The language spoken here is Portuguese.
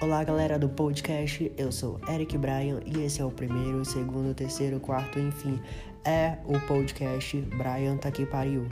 Olá, galera do podcast. Eu sou Eric Bryan e esse é o primeiro, segundo, terceiro, quarto, enfim, é o podcast Bryan Tá Que Pariu.